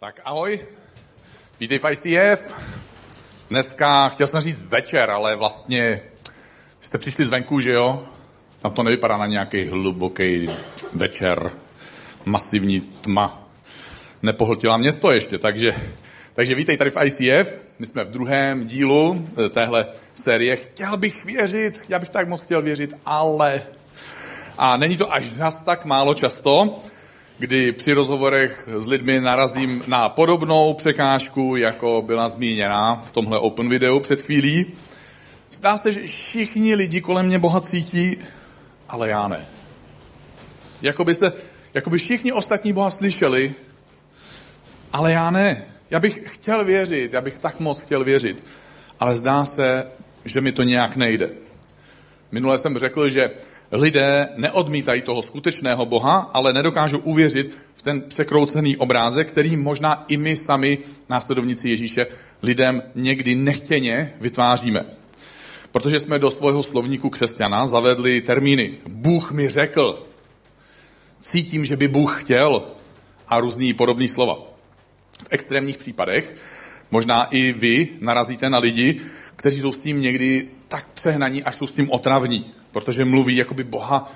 Tak ahoj, vítej v ICF. Dneska chtěl jsem říct večer, ale vlastně jste přišli zvenku, že jo? Tam to nevypadá na nějaký hluboký večer, masivní tma. Nepohltila město ještě, takže, takže vítej tady v ICF. My jsme v druhém dílu eh, téhle série. Chtěl bych věřit, já bych tak moc chtěl věřit, ale... A není to až zas tak málo často, kdy při rozhovorech s lidmi narazím na podobnou překážku, jako byla zmíněna v tomhle open videu před chvílí. Zdá se, že všichni lidi kolem mě Boha cítí, ale já ne. Jakoby, se, jakoby všichni ostatní Boha slyšeli, ale já ne. Já bych chtěl věřit, já bych tak moc chtěl věřit, ale zdá se, že mi to nějak nejde. Minule jsem řekl, že lidé neodmítají toho skutečného Boha, ale nedokážou uvěřit v ten překroucený obrázek, který možná i my sami, následovníci Ježíše, lidem někdy nechtěně vytváříme. Protože jsme do svého slovníku křesťana zavedli termíny Bůh mi řekl, cítím, že by Bůh chtěl a různý podobný slova. V extrémních případech možná i vy narazíte na lidi, kteří jsou s tím někdy tak přehnaní, až jsou s tím otravní protože mluví, jako by Boha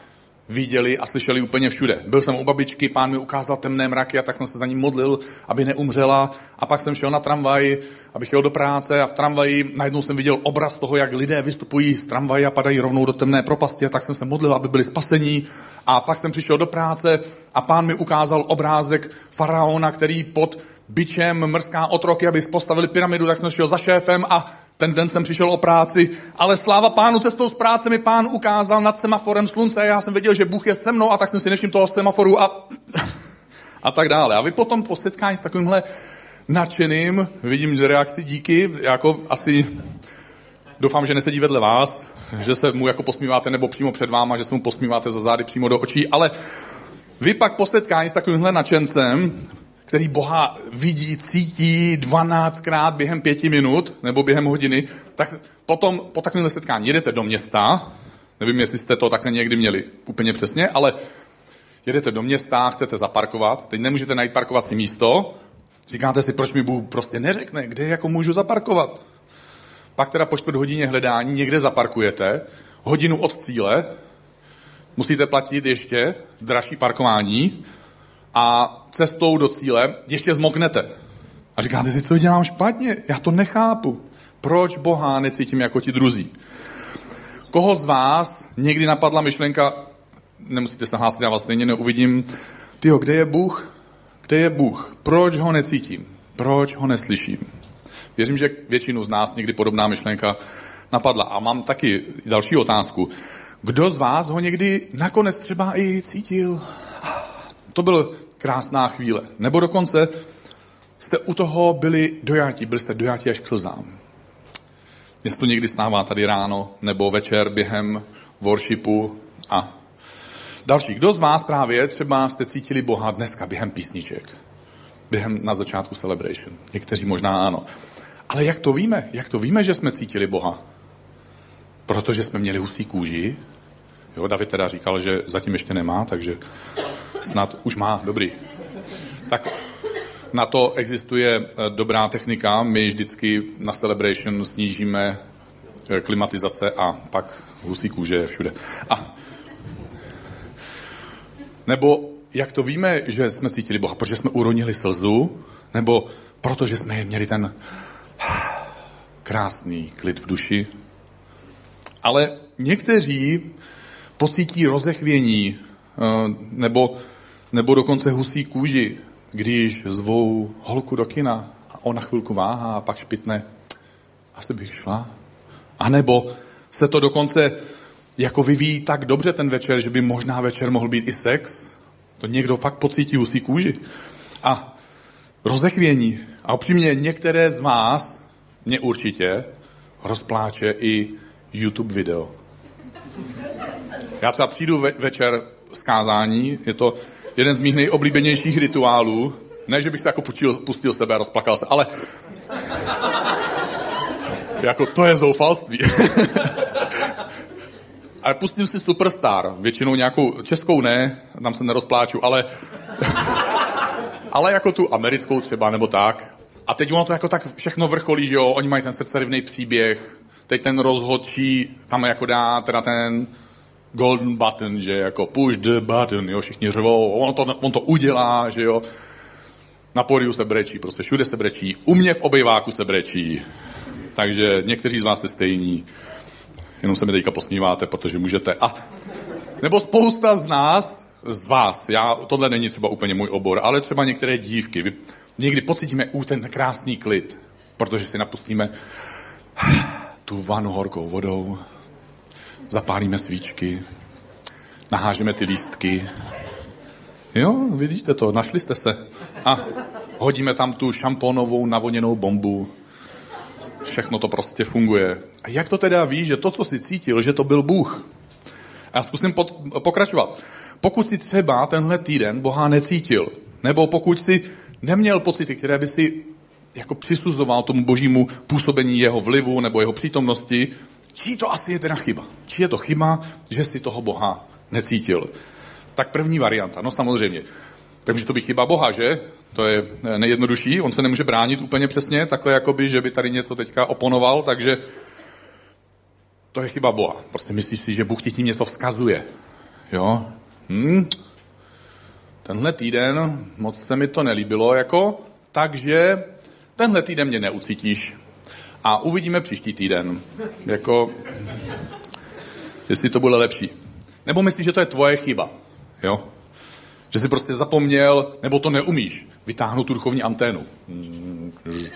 viděli a slyšeli úplně všude. Byl jsem u babičky, pán mi ukázal temné mraky a tak jsem se za ní modlil, aby neumřela. A pak jsem šel na tramvaj, abych jel do práce a v tramvaji najednou jsem viděl obraz toho, jak lidé vystupují z tramvaje a padají rovnou do temné propasti a tak jsem se modlil, aby byli spasení. A pak jsem přišel do práce a pán mi ukázal obrázek faraona, který pod byčem mrská otroky, aby postavili pyramidu, tak jsem šel za šéfem a ten den jsem přišel o práci, ale sláva pánu cestou z práce mi pán ukázal nad semaforem slunce a já jsem věděl, že Bůh je se mnou a tak jsem si nevšiml toho semaforu a, a tak dále. A vy potom po setkání s takovýmhle nadšeným, vidím z reakci díky, jako asi doufám, že nesedí vedle vás, že se mu jako posmíváte nebo přímo před váma, že se mu posmíváte za zády přímo do očí, ale vy pak po setkání s takovýmhle nadšencem který Boha vidí, cítí 12krát během pěti minut nebo během hodiny, tak potom po takovém setkání jedete do města, nevím, jestli jste to takhle někdy měli úplně přesně, ale jedete do města, chcete zaparkovat, teď nemůžete najít parkovací místo, říkáte si, proč mi Bůh prostě neřekne, kde jako můžu zaparkovat. Pak teda po čtvrt hodině hledání někde zaparkujete, hodinu od cíle, musíte platit ještě dražší parkování, a cestou do cíle ještě zmoknete. A říkáte si, co dělám špatně? Já to nechápu. Proč Boha necítím jako ti druzí? Koho z vás někdy napadla myšlenka, nemusíte se hlásit, já vás stejně neuvidím, tyjo, kde je Bůh? Kde je Bůh? Proč ho necítím? Proč ho neslyším? Věřím, že většinu z nás někdy podobná myšlenka napadla. A mám taky další otázku. Kdo z vás ho někdy nakonec třeba i cítil? To byl krásná chvíle. Nebo dokonce jste u toho byli dojatí, byli jste dojatí až k slzám. Mně to někdy stává tady ráno nebo večer během worshipu a další. Kdo z vás právě třeba jste cítili Boha dneska během písniček? Během na začátku celebration. Někteří možná ano. Ale jak to víme? Jak to víme, že jsme cítili Boha? Protože jsme měli husí kůži. Jo, David teda říkal, že zatím ještě nemá, takže Snad už má, dobrý. Tak na to existuje eh, dobrá technika. My vždycky na Celebration snížíme eh, klimatizace a pak husí kůže je všude. A nebo jak to víme, že jsme cítili Boha? Protože jsme uronili slzu? Nebo protože jsme měli ten krásný klid v duši? Ale někteří pocítí rozechvění eh, nebo nebo dokonce husí kůži, když zvou holku do kina a ona chvilku váhá a pak špitne. Asi bych šla. A nebo se to dokonce jako vyvíjí tak dobře ten večer, že by možná večer mohl být i sex. To někdo fakt pocítí husí kůži. A rozechvění. A upřímně některé z vás, mě určitě, rozpláče i YouTube video. Já třeba přijdu ve- večer z kázání, je to jeden z mých nejoblíbenějších rituálů. Ne, že bych se jako pustil, pustil sebe a rozplakal se, ale jako to je zoufalství. ale pustím si Superstar, většinou nějakou českou ne, tam se nerozpláču, ale ale jako tu americkou třeba, nebo tak. A teď ono to jako tak všechno vrcholí, že jo, oni mají ten srdcerivný příběh, teď ten rozhodčí tam jako dá teda ten golden button, že jako push the button, jo, všichni řvou, on to, on to udělá, že jo. Na pódiu se brečí, prostě všude se brečí. U mě v obejváku se brečí. Takže někteří z vás jste stejní. Jenom se mi teďka posmíváte, protože můžete. A nebo spousta z nás, z vás, já, tohle není třeba úplně můj obor, ale třeba některé dívky, vy někdy pocítíme u ten krásný klid, protože si napustíme tu vanu horkou vodou, zapálíme svíčky, nahážeme ty lístky. Jo, vidíte to, našli jste se. A hodíme tam tu šampónovou navoněnou bombu. Všechno to prostě funguje. A jak to teda ví, že to, co si cítil, že to byl Bůh? A já zkusím pod, pokračovat. Pokud si třeba tenhle týden Boha necítil, nebo pokud si neměl pocity, které by si jako přisuzoval tomu božímu působení jeho vlivu nebo jeho přítomnosti, čí to asi je teda chyba? Čí je to chyba, že si toho Boha necítil? Tak první varianta, no samozřejmě. Takže to by chyba Boha, že? To je nejjednodušší, on se nemůže bránit úplně přesně, takhle jakoby, že by tady něco teďka oponoval, takže to je chyba Boha. Prostě myslíš si, že Bůh ti tím něco vzkazuje. Jo? Hm? Tenhle týden moc se mi to nelíbilo, jako, takže tenhle týden mě neucítíš. A uvidíme příští týden. Jako, jestli to bude lepší. Nebo myslíš, že to je tvoje chyba. Jo? Že jsi prostě zapomněl, nebo to neumíš, vytáhnout tu duchovní anténu.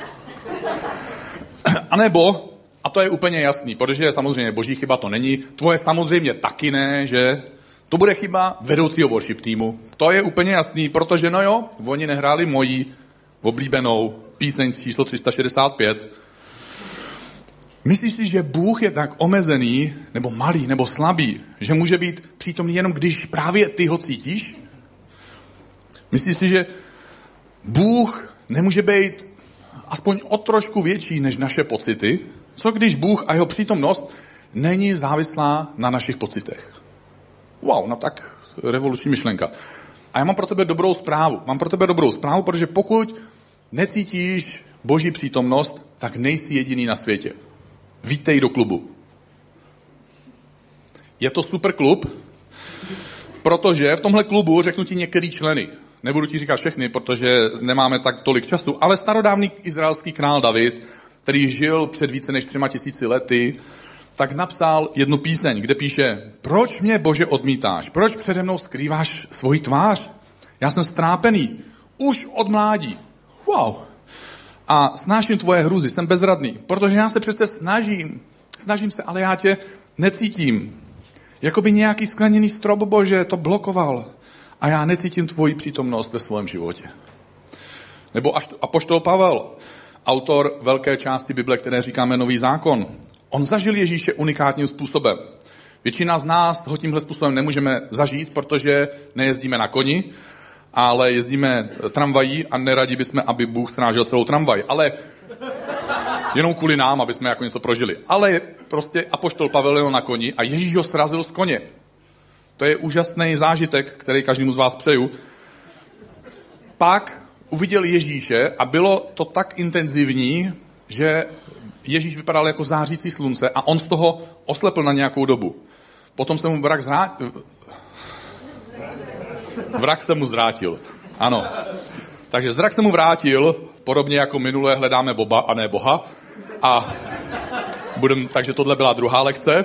A nebo, a to je úplně jasný, protože samozřejmě boží chyba to není, tvoje samozřejmě taky ne, že? To bude chyba vedoucího worship týmu. To je úplně jasný, protože no jo, oni nehráli moji oblíbenou píseň číslo 365. Myslíš si, že Bůh je tak omezený, nebo malý, nebo slabý, že může být přítomný jenom když právě ty ho cítíš? Myslíš si, že Bůh nemůže být aspoň o trošku větší než naše pocity? Co když Bůh a jeho přítomnost není závislá na našich pocitech? Wow, no tak revoluční myšlenka. A já mám pro tebe dobrou zprávu. Mám pro tebe dobrou zprávu, protože pokud necítíš boží přítomnost, tak nejsi jediný na světě. Vítej do klubu. Je to super klub, protože v tomhle klubu řeknu ti některý členy. Nebudu ti říkat všechny, protože nemáme tak tolik času, ale starodávný izraelský král David, který žil před více než třema tisíci lety, tak napsal jednu píseň, kde píše, proč mě Bože odmítáš? Proč přede mnou skrýváš svoji tvář? Já jsem strápený. Už od mládí. Wow. A snáším tvoje hruzy, jsem bezradný, protože já se přece snažím. Snažím se, ale já tě necítím. Jakoby nějaký skleněný strop, Bože, to blokoval. A já necítím tvoji přítomnost ve svém životě. Nebo až apoštol Pavel, autor velké části Bible, které říkáme Nový zákon. On zažil Ježíše unikátním způsobem. Většina z nás ho tímhle způsobem nemůžeme zažít, protože nejezdíme na koni, ale jezdíme tramvají a neradi bychom, aby Bůh srážel celou tramvaj. Ale jenom kvůli nám, aby jsme jako něco prožili. Ale prostě apoštol Pavel jel na koni a Ježíš ho srazil z koně. To je úžasný zážitek, který každému z vás přeju. Pak uviděl Ježíše a bylo to tak intenzivní, že Ježíš vypadal jako zářící slunce a on z toho oslepl na nějakou dobu. Potom se mu zrátil. Vrak se mu zrátil. Ano. Takže zrak se mu vrátil, podobně jako minulé hledáme Boba a ne Boha. A budem, takže tohle byla druhá lekce.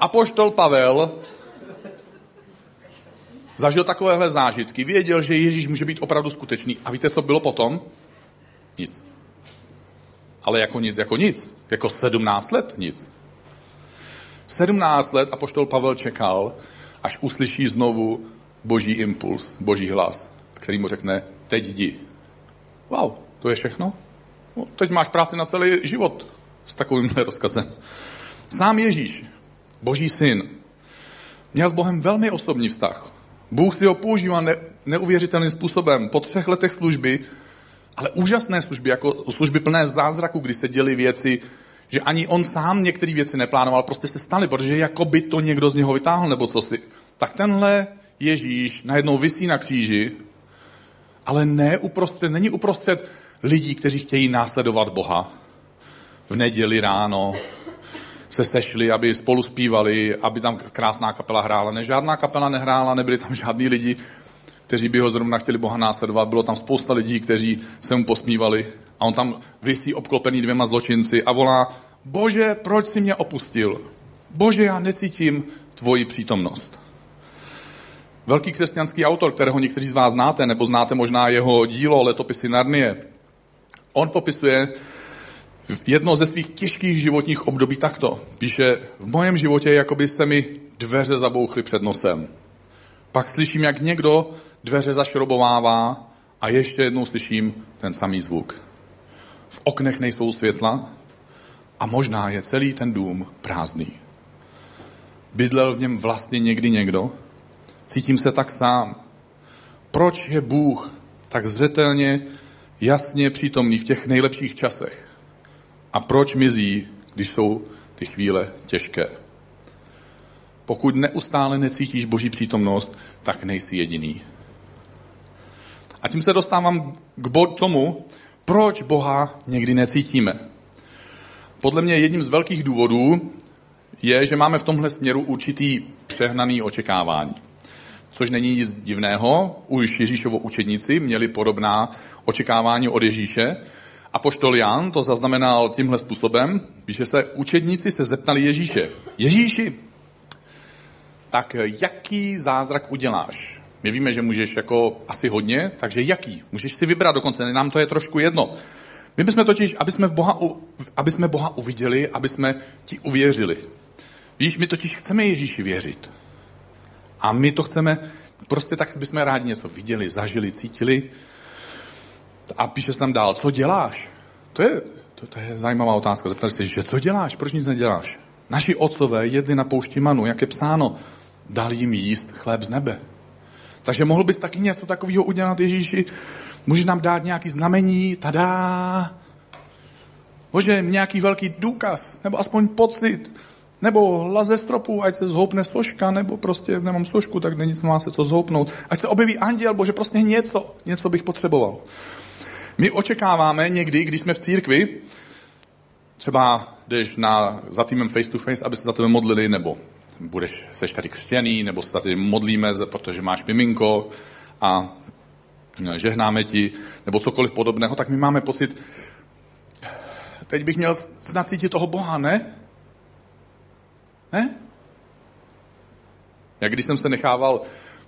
Apoštol Pavel zažil takovéhle zážitky, věděl, že Ježíš může být opravdu skutečný. A víte, co bylo potom? Nic. Ale jako nic, jako nic. Jako 17 let nic. 17 let a poštol Pavel čekal, až uslyší znovu boží impuls, boží hlas, který mu řekne, teď jdi. Wow, to je všechno? No, teď máš práci na celý život s takovýmhle rozkazem. Sám Ježíš, boží syn, měl s Bohem velmi osobní vztah. Bůh si ho používal ne, neuvěřitelným způsobem. Po třech letech služby ale úžasné služby, jako služby plné zázraku, kdy se děli věci, že ani on sám některé věci neplánoval, prostě se staly, protože jako by to někdo z něho vytáhl, nebo co si. Tak tenhle Ježíš najednou vysí na kříži ale ne uprostřed, není uprostřed lidí, kteří chtějí následovat Boha. V neděli ráno se sešli, aby spolu zpívali, aby tam krásná kapela hrála. Ne, žádná kapela nehrála, nebyli tam žádní lidi, kteří by ho zrovna chtěli Boha následovat. Bylo tam spousta lidí, kteří se mu posmívali a on tam vysí obklopený dvěma zločinci a volá, bože, proč si mě opustil? Bože, já necítím tvoji přítomnost. Velký křesťanský autor, kterého někteří z vás znáte, nebo znáte možná jeho dílo Letopisy Narnie, on popisuje jedno ze svých těžkých životních období takto. Píše, v mojem životě jako by se mi dveře zabouchly před nosem. Pak slyším, jak někdo dveře zašrobovává a ještě jednou slyším ten samý zvuk. V oknech nejsou světla a možná je celý ten dům prázdný. Bydlel v něm vlastně někdy někdo? Cítím se tak sám. Proč je Bůh tak zřetelně, jasně přítomný v těch nejlepších časech? A proč mizí, když jsou ty chvíle těžké? Pokud neustále necítíš Boží přítomnost, tak nejsi jediný. A tím se dostávám k tomu, proč Boha někdy necítíme. Podle mě jedním z velkých důvodů je, že máme v tomhle směru určitý přehnaný očekávání. Což není nic divného, už Ježíšovo učedníci měli podobná očekávání od Ježíše. A poštol Jan to zaznamenal tímhle způsobem, píše se, učedníci se zeptali Ježíše, Ježíši, tak jaký zázrak uděláš? My víme, že můžeš jako asi hodně, takže jaký? Můžeš si vybrat dokonce, nám to je trošku jedno. My bychom totiž, aby jsme, Boha, aby jsme Boha uviděli, aby jsme ti uvěřili. Víš, my totiž chceme Ježíši věřit. A my to chceme, prostě tak bychom rádi něco viděli, zažili, cítili. A píše se tam dál, co děláš? To je, to, to je zajímavá otázka. Zeptali se, že co děláš? Proč nic neděláš? Naši otcové jedli na poušti manu, jak je psáno, dal jim jíst chléb z nebe. Takže mohl bys taky něco takového udělat, Ježíši? Můžeš nám dát nějaký znamení, tada, Bože, nějaký velký důkaz, nebo aspoň pocit, nebo laze stropu, ať se zhoupne soška, nebo prostě nemám sošku, tak není má se co zhoupnout. Ať se objeví anděl, bože, prostě něco, něco bych potřeboval. My očekáváme někdy, když jsme v církvi, třeba jdeš na, za týmem face to face, aby se za tebe modlili, nebo budeš, seš tady křtěný, nebo se tebe modlíme, protože máš miminko a no, žehnáme ti, nebo cokoliv podobného, tak my máme pocit, teď bych měl snad cítit toho Boha, ne? Ne? Jak když jsem se nechával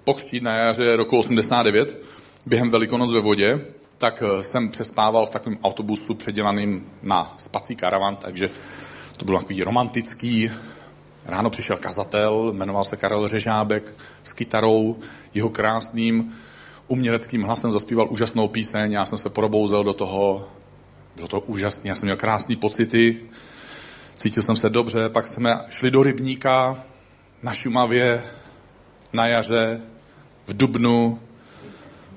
pokřtít na jaře roku 89 během Velikonoc ve vodě, tak eh, jsem přespával v takovém autobusu předělaným na spací karavan, takže to bylo takový romantický. Ráno přišel kazatel, jmenoval se Karel Řežábek s kytarou, jeho krásným uměleckým hlasem zaspíval úžasnou píseň, já jsem se probouzel do toho, bylo to úžasné, já jsem měl krásné pocity, Cítil jsem se dobře, pak jsme šli do rybníka na Šumavě, na jaře, v Dubnu.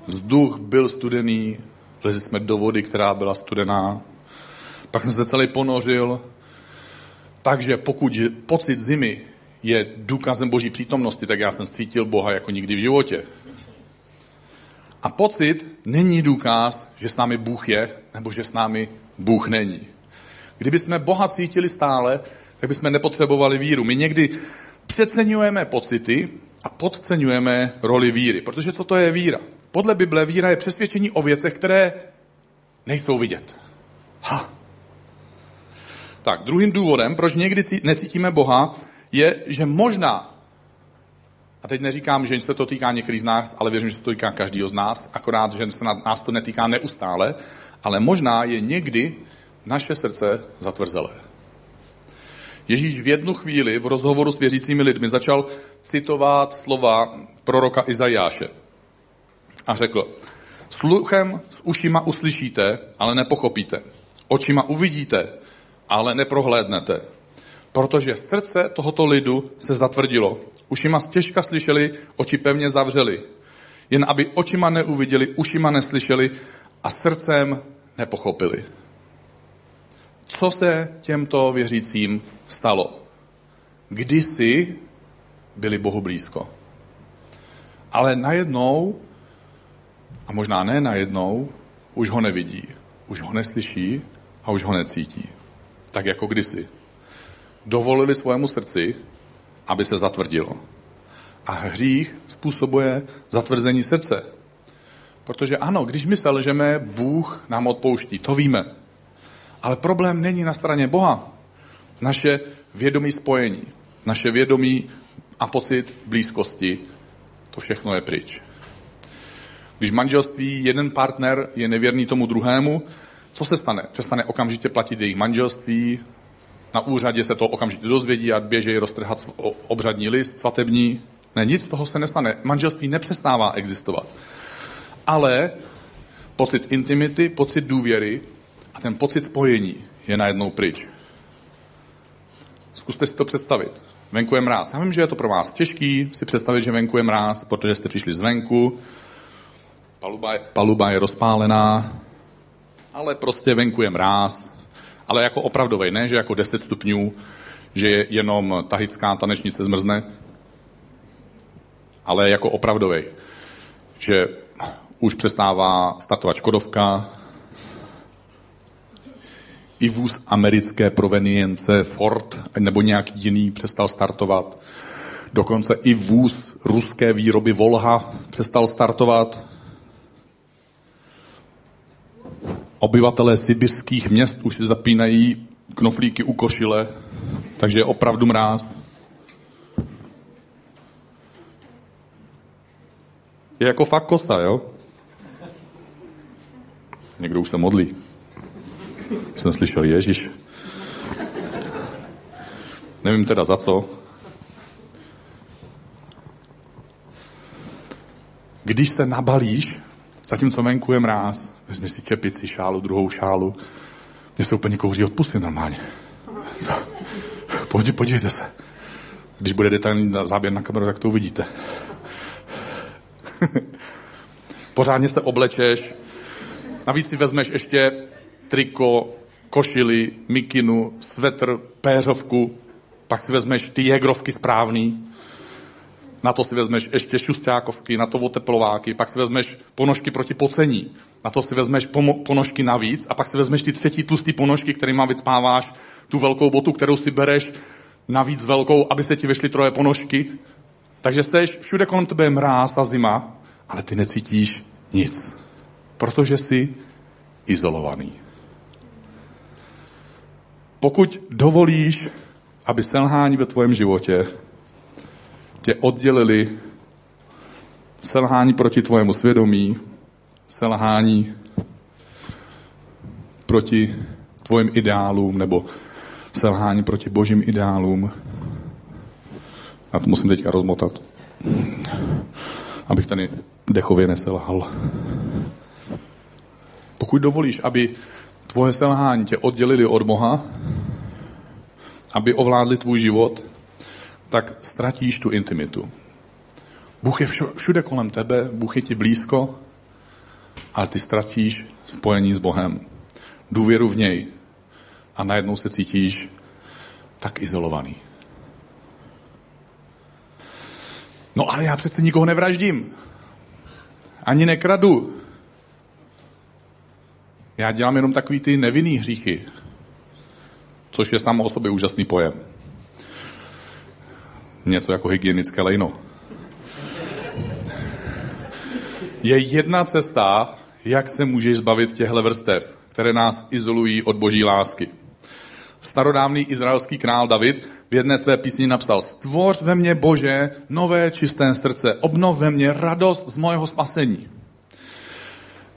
Vzduch byl studený, vlezli jsme do vody, která byla studená. Pak jsem se celý ponořil. Takže pokud pocit zimy je důkazem boží přítomnosti, tak já jsem cítil Boha jako nikdy v životě. A pocit není důkaz, že s námi Bůh je, nebo že s námi Bůh není. Kdyby jsme Boha cítili stále, tak bychom nepotřebovali víru. My někdy přeceňujeme pocity a podceňujeme roli víry. Protože co to je víra? Podle Bible víra je přesvědčení o věcech, které nejsou vidět. Ha. Tak, druhým důvodem, proč někdy necítíme Boha, je, že možná, a teď neříkám, že se to týká některých z nás, ale věřím, že se to týká každého z nás, akorát, že se nás to netýká neustále, ale možná je někdy naše srdce zatvrzelé. Ježíš v jednu chvíli v rozhovoru s věřícími lidmi začal citovat slova proroka Izajáše. A řekl, sluchem s ušima uslyšíte, ale nepochopíte. Očima uvidíte, ale neprohlédnete. Protože srdce tohoto lidu se zatvrdilo. Ušima stěžka slyšeli, oči pevně zavřeli. Jen aby očima neuviděli, ušima neslyšeli a srdcem nepochopili co se těmto věřícím stalo. Kdysi byli Bohu blízko. Ale najednou A možná ne najednou, už ho nevidí, už ho neslyší a už ho necítí. Tak jako kdysi. Dovolili svému srdci, aby se zatvrdilo. A hřích způsobuje zatvrzení srdce. Protože ano, když my selžeme, Bůh nám odpouští, to víme. Ale problém není na straně Boha. Naše vědomí spojení, naše vědomí a pocit blízkosti, to všechno je pryč. Když manželství jeden partner je nevěrný tomu druhému, co se stane? Přestane okamžitě platit jejich manželství, na úřadě se to okamžitě dozvědí a běžejí roztrhat obřadní list svatební. Ne, nic z toho se nestane. Manželství nepřestává existovat. Ale pocit intimity, pocit důvěry a ten pocit spojení je najednou pryč. Zkuste si to představit. Venku je mráz. Já vím, že je to pro vás těžký si představit, že venku je mráz, protože jste přišli zvenku. Paluba je, paluba je rozpálená, ale prostě venku je mráz. Ale jako opravdovej, ne, že jako 10 stupňů, že je jenom tahická tanečnice zmrzne, ale jako opravdovej, že už přestává startovat Škodovka, i vůz americké provenience Ford nebo nějaký jiný přestal startovat. Dokonce i vůz ruské výroby Volha přestal startovat. Obyvatelé sibirských měst už si zapínají knoflíky u košile, takže je opravdu mráz. Je jako fakt kosa, jo? Někdo už se modlí. Jsem slyšel Ježíš. Nevím teda za co. Když se nabalíš, zatímco venku je mráz, vezmi si čepici, šálu, druhou šálu, mě se úplně kouří od pusy normálně. Pojď, podívejte se. Když bude detailní záběr na kameru, tak to uvidíte. Pořádně se oblečeš, navíc si vezmeš ještě triko, košili, mikinu, svetr, péřovku, pak si vezmeš ty jegrovky správný, na to si vezmeš ještě šustákovky, na to oteplováky, pak si vezmeš ponožky proti pocení, na to si vezmeš ponožky navíc a pak si vezmeš ty třetí tlustý ponožky, kterýma vycpáváš tu velkou botu, kterou si bereš navíc velkou, aby se ti vešly troje ponožky. Takže seš, všude kolem tebe mráz a zima, ale ty necítíš nic, protože jsi izolovaný. Pokud dovolíš, aby selhání ve tvém životě tě oddělili selhání proti tvojemu svědomí, selhání proti tvojim ideálům nebo selhání proti božím ideálům. Já to musím teďka rozmotat, abych tady dechově neselhal. Pokud dovolíš, aby tvoje selhání tě oddělili od Boha, aby ovládli tvůj život, tak ztratíš tu intimitu. Bůh je všude kolem tebe, Bůh je ti blízko, ale ty ztratíš spojení s Bohem, důvěru v něj a najednou se cítíš tak izolovaný. No ale já přece nikoho nevraždím. Ani nekradu. Já dělám jenom takový ty nevinný hříchy, což je samo o sobě úžasný pojem. Něco jako hygienické lejno. Je jedna cesta, jak se můžeš zbavit těchto vrstev, které nás izolují od boží lásky. Starodávný izraelský král David v jedné své písni napsal Stvoř ve mně, Bože, nové čisté srdce, obnov ve mně radost z mojeho spasení.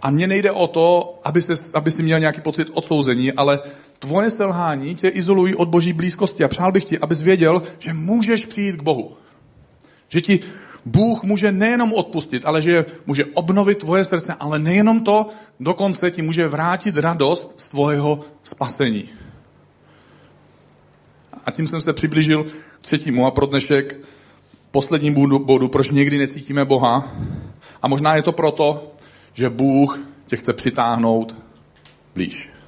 A mně nejde o to, aby, se, aby si měl nějaký pocit odsouzení, ale tvoje selhání tě izolují od boží blízkosti. A přál bych ti, abys věděl, že můžeš přijít k Bohu. Že ti Bůh může nejenom odpustit, ale že může obnovit tvoje srdce, ale nejenom to, dokonce ti může vrátit radost z tvojho spasení. A tím jsem se přiblížil k třetímu a pro dnešek posledním bodu, proč někdy necítíme Boha. A možná je to proto, že Bůh tě chce přitáhnout blíž.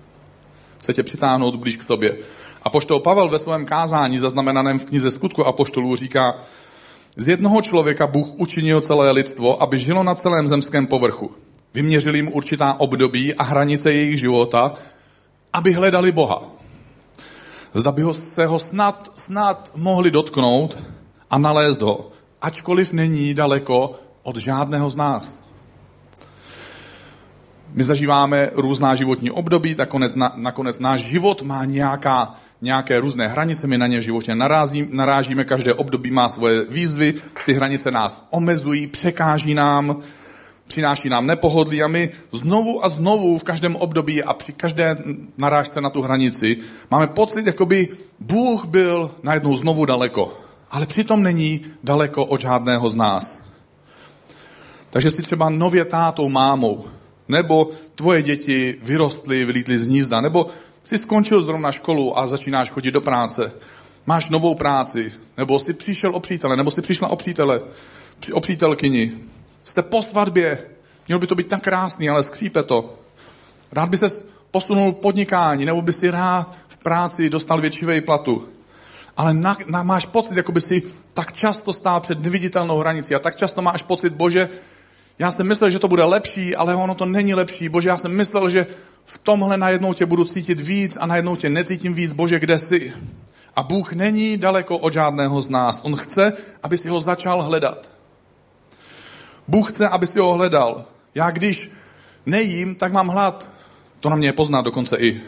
Chce tě přitáhnout blíž k sobě. A poštol Pavel ve svém kázání, zaznamenaném v knize Skutku a poštolů, říká, z jednoho člověka Bůh učinil celé lidstvo, aby žilo na celém zemském povrchu. vyměřil jim určitá období a hranice jejich života, aby hledali Boha. Zda by ho, se ho snad, snad mohli dotknout a nalézt ho, ačkoliv není daleko od žádného z nás. My zažíváme různá životní období, tak konec, na, nakonec náš život má nějaká, nějaké různé hranice, my na ně v životě narazí, narážíme, každé období má svoje výzvy, ty hranice nás omezují, překáží nám, přináší nám nepohodlí a my znovu a znovu v každém období a při každé narážce na tu hranici máme pocit, jako by Bůh byl najednou znovu daleko, ale přitom není daleko od žádného z nás. Takže si třeba nově tátou, mámou, nebo tvoje děti vyrostly, vylítly z hnízda, nebo jsi skončil zrovna školu a začínáš chodit do práce, máš novou práci, nebo jsi přišel o přítele, nebo jsi přišla o přítele, o přítelkyni, jste po svatbě, mělo by to být tak krásný, ale skřípe to. Rád by se posunul podnikání, nebo by si rád v práci dostal větší platu. Ale na, na, máš pocit, jako by si tak často stál před neviditelnou hranicí a tak často máš pocit, bože, já jsem myslel, že to bude lepší, ale ono to není lepší. Bože, já jsem myslel, že v tomhle najednou tě budu cítit víc a najednou tě necítím víc. Bože, kde jsi? A Bůh není daleko od žádného z nás. On chce, aby si ho začal hledat. Bůh chce, aby si ho hledal. Já když nejím, tak mám hlad. To na mě je poznat dokonce i.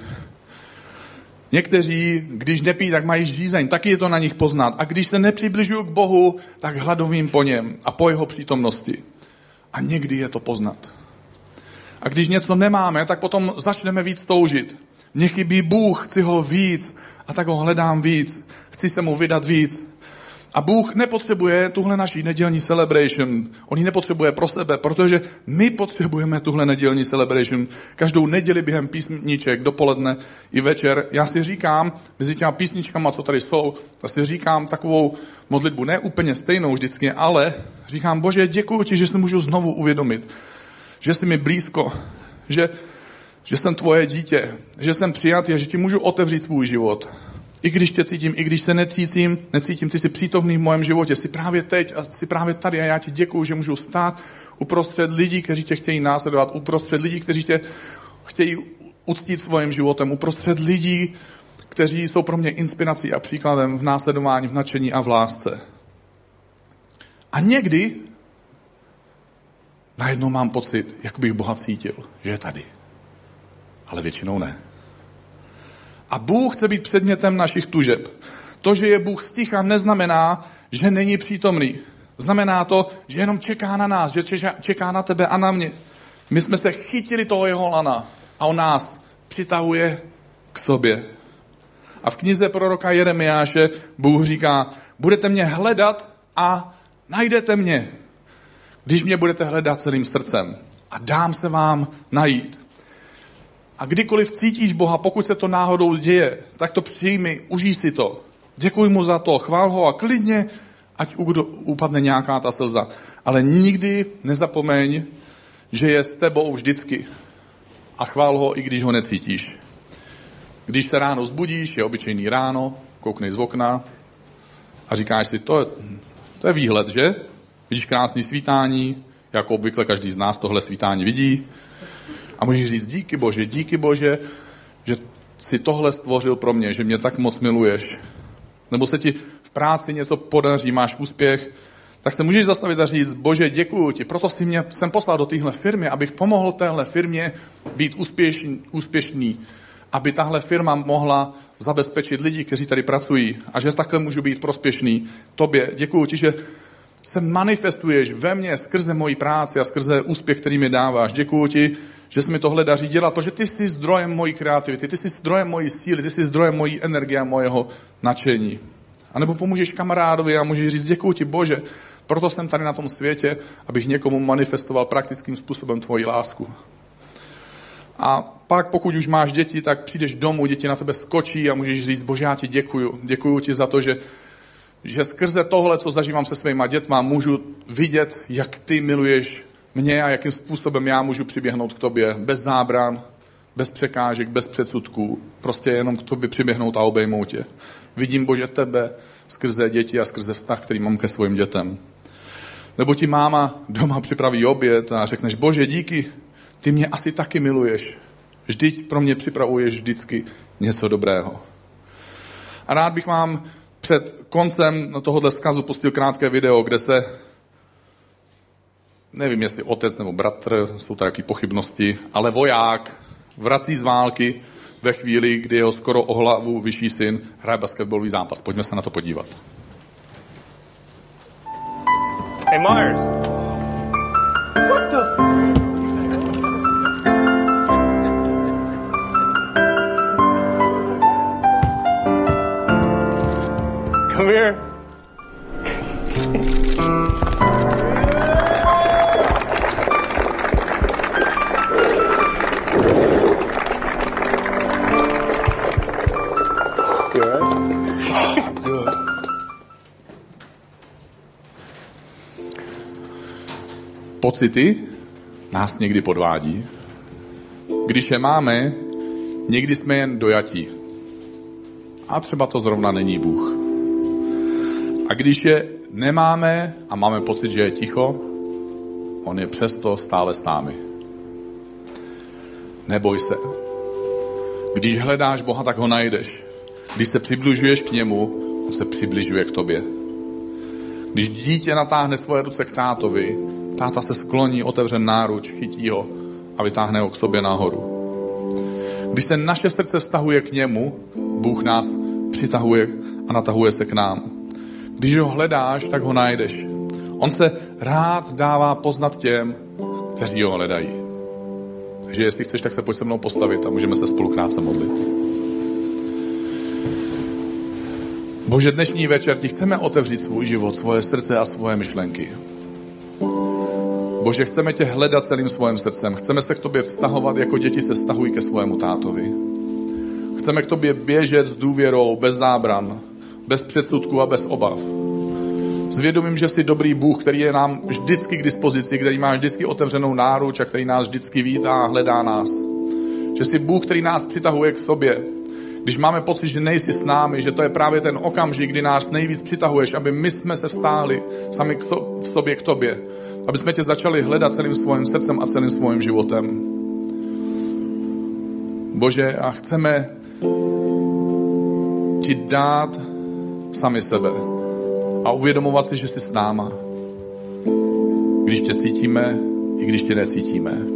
Někteří, když nepí, tak mají žízeň, taky je to na nich poznat. A když se nepřibližuju k Bohu, tak hladovím po něm a po jeho přítomnosti. A někdy je to poznat. A když něco nemáme, tak potom začneme víc toužit. Mně chybí Bůh, chci ho víc a tak ho hledám víc. Chci se mu vydat víc. A Bůh nepotřebuje tuhle naší nedělní celebration. On ji nepotřebuje pro sebe, protože my potřebujeme tuhle nedělní celebration. Každou neděli během písniček, dopoledne i večer. Já si říkám, mezi těma písničkama, co tady jsou, já si říkám takovou modlitbu, ne úplně stejnou vždycky, ale říkám, Bože, děkuji ti, že se můžu znovu uvědomit, že jsi mi blízko, že, že jsem tvoje dítě, že jsem přijatý a že ti můžu otevřít svůj život. I když tě cítím, i když se necítím, necítím, ty jsi přítomný v mém životě, jsi právě teď a jsi právě tady a já ti děkuju, že můžu stát uprostřed lidí, kteří tě chtějí následovat, uprostřed lidí, kteří tě chtějí uctít svým životem, uprostřed lidí, kteří jsou pro mě inspirací a příkladem v následování, v nadšení a v lásce. A někdy najednou mám pocit, jak bych Boha cítil, že je tady. Ale většinou ne. A Bůh chce být předmětem našich tužeb. To, že je Bůh sticha, neznamená, že není přítomný. Znamená to, že jenom čeká na nás, že čeká na tebe a na mě. My jsme se chytili toho jeho lana a on nás přitahuje k sobě. A v knize proroka Jeremiáše Bůh říká, budete mě hledat a najdete mě, když mě budete hledat celým srdcem a dám se vám najít. A kdykoliv cítíš Boha, pokud se to náhodou děje, tak to přijmi, užij si to. Děkuji mu za to, chvál ho a klidně, ať upadne nějaká ta slza. Ale nikdy nezapomeň, že je s tebou vždycky. A chvál ho, i když ho necítíš. Když se ráno zbudíš, je obyčejný ráno, kouknej z okna a říkáš si, to je, to je výhled, že? Vidíš krásný svítání, jako obvykle každý z nás tohle svítání vidí. A můžeš říct, díky Bože, díky Bože, že si tohle stvořil pro mě, že mě tak moc miluješ. Nebo se ti v práci něco podaří, máš úspěch, tak se můžeš zastavit a říct, bože, děkuji ti, proto si mě jsem poslal do téhle firmy, abych pomohl téhle firmě být úspěšný, úspěšný, aby tahle firma mohla zabezpečit lidi, kteří tady pracují a že takhle můžu být prospěšný tobě. Děkuji ti, že se manifestuješ ve mně skrze moji práci a skrze úspěch, který mi dáváš. Děkuji ti, že se mi tohle daří dělat, protože ty jsi zdrojem mojí kreativity, ty jsi zdrojem mojí síly, ty jsi zdrojem mojí energie a mojeho nadšení. A nebo pomůžeš kamarádovi a můžeš říct, děkuji ti Bože, proto jsem tady na tom světě, abych někomu manifestoval praktickým způsobem tvoji lásku. A pak, pokud už máš děti, tak přijdeš domů, děti na tebe skočí a můžeš říct, bože, já ti děkuju. Děkuju ti za to, že, že skrze tohle, co zažívám se svýma dětma, můžu vidět, jak ty miluješ mě a jakým způsobem já můžu přiběhnout k tobě bez zábran, bez překážek, bez předsudků. Prostě jenom k tobě přiběhnout a obejmout tě. Vidím, Bože, tebe skrze děti a skrze vztah, který mám ke svým dětem. Nebo ti máma doma připraví oběd a řekneš, Bože, díky, ty mě asi taky miluješ. Vždyť pro mě připravuješ vždycky něco dobrého. A rád bych vám před koncem tohohle zkazu pustil krátké video, kde se, nevím jestli otec nebo bratr, jsou to jaký pochybnosti, ale voják vrací z války ve chvíli, kdy jeho skoro o hlavu vyšší syn hraje basketbalový zápas. Pojďme se na to podívat. Hey Mars. Pocity nás někdy podvádí. Když je máme, někdy jsme jen dojatí. A třeba to zrovna není Bůh. A když je nemáme a máme pocit, že je ticho, on je přesto stále s námi. Neboj se. Když hledáš Boha, tak ho najdeš. Když se přibližuješ k němu, on se přibližuje k tobě. Když dítě natáhne svoje ruce k tátovi, táta se skloní, otevře náruč, chytí ho a vytáhne ho k sobě nahoru. Když se naše srdce vztahuje k němu, Bůh nás přitahuje a natahuje se k nám. Když ho hledáš, tak ho najdeš. On se rád dává poznat těm, kteří ho hledají. Takže jestli chceš, tak se pojď se mnou postavit a můžeme se spolu krátce modlit. Bože, dnešní večer ti chceme otevřít svůj život, svoje srdce a svoje myšlenky. Bože, chceme tě hledat celým svým srdcem. Chceme se k tobě vztahovat, jako děti se vztahují ke svému tátovi. Chceme k tobě běžet s důvěrou, bez zábran, bez předsudků a bez obav. Zvědomím, že jsi dobrý Bůh, který je nám vždycky k dispozici, který má vždycky otevřenou náruč a který nás vždycky vítá a hledá nás. Že jsi Bůh, který nás přitahuje k sobě. Když máme pocit, že nejsi s námi, že to je právě ten okamžik, kdy nás nejvíc přitahuješ, aby my jsme se vstáhli sami k so, v sobě k tobě. Aby jsme tě začali hledat celým svým srdcem a celým svým životem. Bože, a chceme ti dát sami sebe a uvědomovat si, že jsi s náma. Když tě cítíme, i když tě necítíme.